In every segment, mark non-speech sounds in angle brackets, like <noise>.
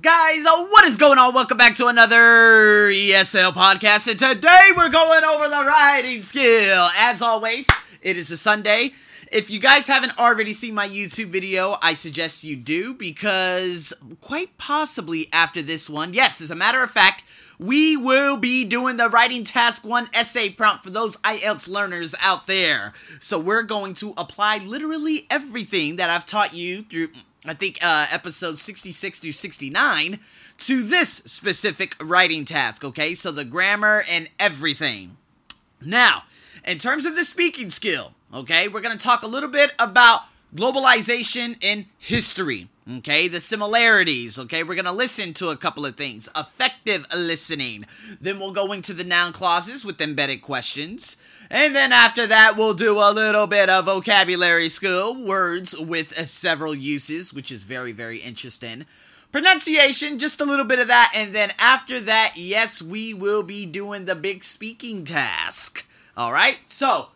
Guys, uh, what is going on? Welcome back to another ESL podcast, and today we're going over the writing skill. As always, it is a Sunday. If you guys haven't already seen my YouTube video, I suggest you do because quite possibly after this one, yes, as a matter of fact, we will be doing the writing task one essay prompt for those IELTS learners out there. So we're going to apply literally everything that I've taught you through I think uh, episode 66 through 69 to this specific writing task, okay? So the grammar and everything. Now, in terms of the speaking skill, okay, we're going to talk a little bit about globalization in history, okay? The similarities, okay? We're going to listen to a couple of things. Effective listening. Then we'll go into the noun clauses with embedded questions. And then after that, we'll do a little bit of vocabulary skill, words with several uses, which is very, very interesting. Pronunciation, just a little bit of that. And then after that, yes, we will be doing the big speaking task. All right? So,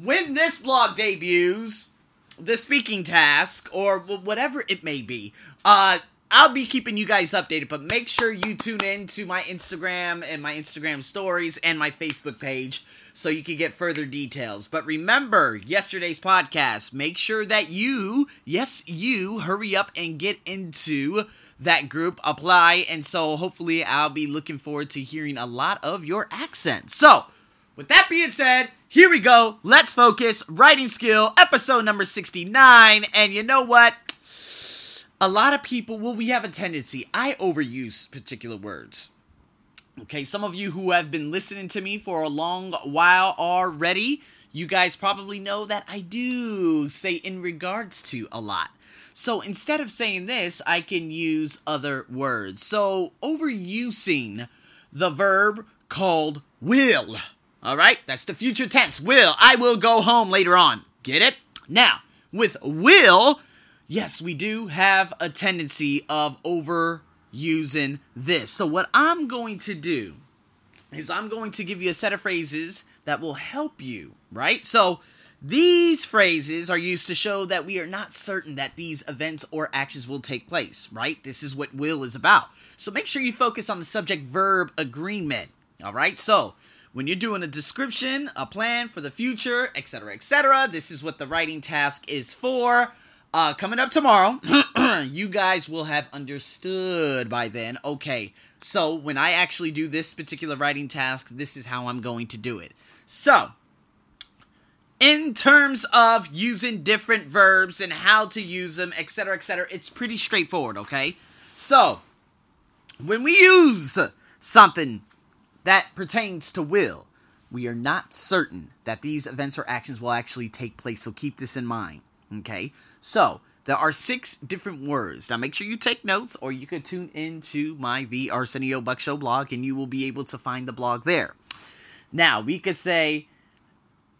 when this blog debuts, the speaking task, or whatever it may be, uh, I'll be keeping you guys updated, but make sure you tune in to my Instagram and my Instagram stories and my Facebook page so you can get further details. But remember yesterday's podcast. Make sure that you, yes, you, hurry up and get into that group, apply, and so hopefully I'll be looking forward to hearing a lot of your accents. So, with that being said, here we go. Let's focus. Writing skill, episode number 69. And you know what? A lot of people, well, we have a tendency, I overuse particular words. Okay, some of you who have been listening to me for a long while already, you guys probably know that I do say in regards to a lot. So instead of saying this, I can use other words. So overusing the verb called will. All right, that's the future tense. Will. I will go home later on. Get it? Now, with will, yes, we do have a tendency of over using this. So, what I'm going to do is I'm going to give you a set of phrases that will help you, right? So, these phrases are used to show that we are not certain that these events or actions will take place, right? This is what will is about. So make sure you focus on the subject verb agreement, all right? So when you're doing a description, a plan for the future, etc., etc., this is what the writing task is for. Uh, coming up tomorrow, <clears throat> you guys will have understood by then. Okay, so when I actually do this particular writing task, this is how I'm going to do it. So, in terms of using different verbs and how to use them, etc., etc., it's pretty straightforward, okay? So, when we use something that pertains to will, we are not certain that these events or actions will actually take place, so keep this in mind, okay? So, there are six different words. Now, make sure you take notes, or you could tune into my The Arsenio Buck Show blog, and you will be able to find the blog there. Now, we could say,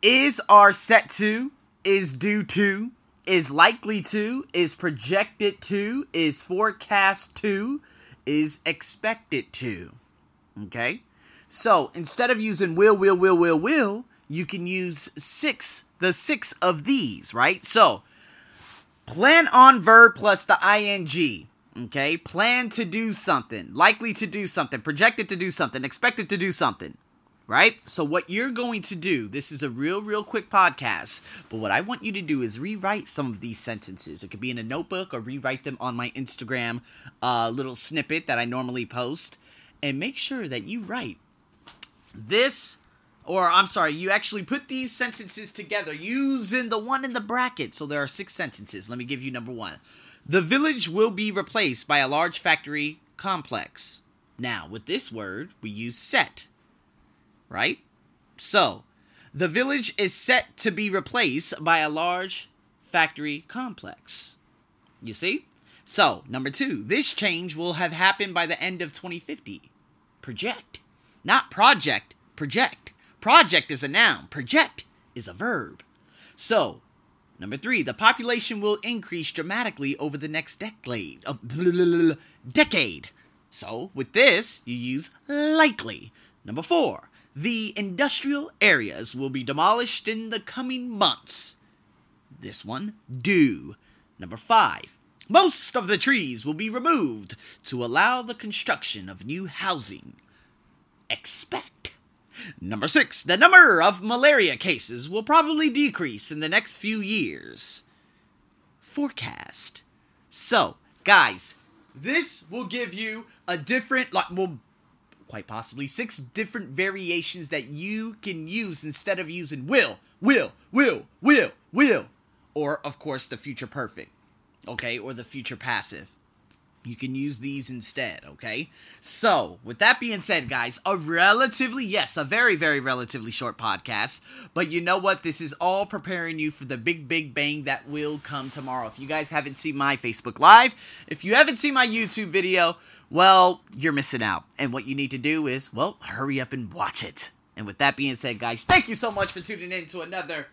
is are set to, is due to, is likely to, is projected to, is forecast to, is expected to. Okay? So, instead of using will, will, will, will, will, you can use six, the six of these, right? So, Plan on verb plus the ing. Okay? Plan to do something, likely to do something, projected to do something, expected to do something. Right? So, what you're going to do, this is a real, real quick podcast, but what I want you to do is rewrite some of these sentences. It could be in a notebook or rewrite them on my Instagram uh, little snippet that I normally post. And make sure that you write this or I'm sorry, you actually put these sentences together using the one in the bracket. So there are six sentences. Let me give you number one. The village will be replaced by a large factory complex. Now, with this word, we use set, right? So, the village is set to be replaced by a large factory complex. You see? So, number two, this change will have happened by the end of 2050. Project. Not project, project. Project is a noun, project is a verb. So, number three, the population will increase dramatically over the next decade. Uh, decade. So, with this, you use likely. Number four, the industrial areas will be demolished in the coming months. This one, due. Number five, Most of the trees will be removed to allow the construction of new housing. Expect. Number six, the number of malaria cases will probably decrease in the next few years. Forecast. So, guys, this will give you a different, like, well, quite possibly six different variations that you can use instead of using will, will, will, will, will, or, of course, the future perfect, okay, or the future passive. You can use these instead, okay? So, with that being said, guys, a relatively, yes, a very, very relatively short podcast. But you know what? This is all preparing you for the big, big bang that will come tomorrow. If you guys haven't seen my Facebook Live, if you haven't seen my YouTube video, well, you're missing out. And what you need to do is, well, hurry up and watch it. And with that being said, guys, thank you so much for tuning in to another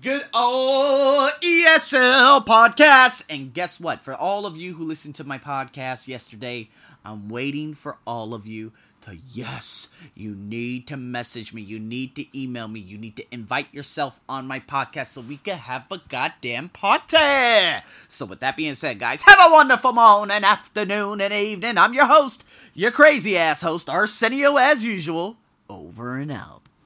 good old ESL podcast. And guess what? For all of you who listened to my podcast yesterday, I'm waiting for all of you to yes, you need to message me, you need to email me, you need to invite yourself on my podcast so we can have a goddamn party. So with that being said, guys, have a wonderful morning, afternoon, and evening. I'm your host, your crazy ass host, Arsenio as usual. Over and out.